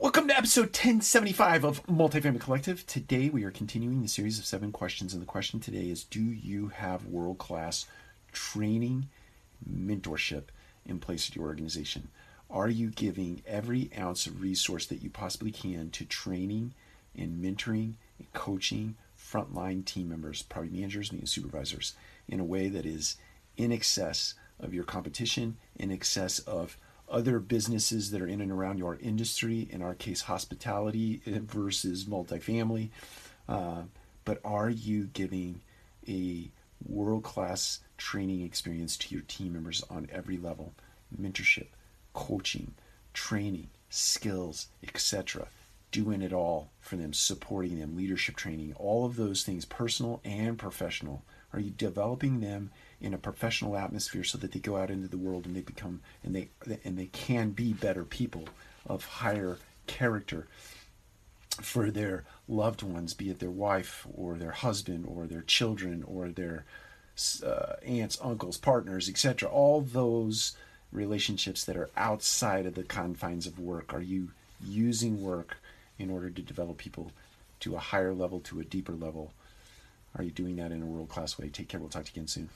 Welcome to episode 1075 of Multifamily Collective. Today we are continuing the series of seven questions, and the question today is Do you have world class training, mentorship in place at your organization? Are you giving every ounce of resource that you possibly can to training and mentoring and coaching frontline team members, property managers, and supervisors in a way that is in excess of your competition, in excess of other businesses that are in and around your industry, in our case, hospitality versus multifamily. Uh, but are you giving a world class training experience to your team members on every level? Mentorship, coaching, training, skills, etc. Doing it all for them, supporting them, leadership training, all of those things, personal and professional. Are you developing them in a professional atmosphere so that they go out into the world and they become and they and they can be better people of higher character for their loved ones, be it their wife or their husband or their children or their uh, aunts, uncles, partners, etc. All those relationships that are outside of the confines of work. Are you using work in order to develop people to a higher level, to a deeper level? Are you doing that in a world class way? Take care. We'll talk to you again soon.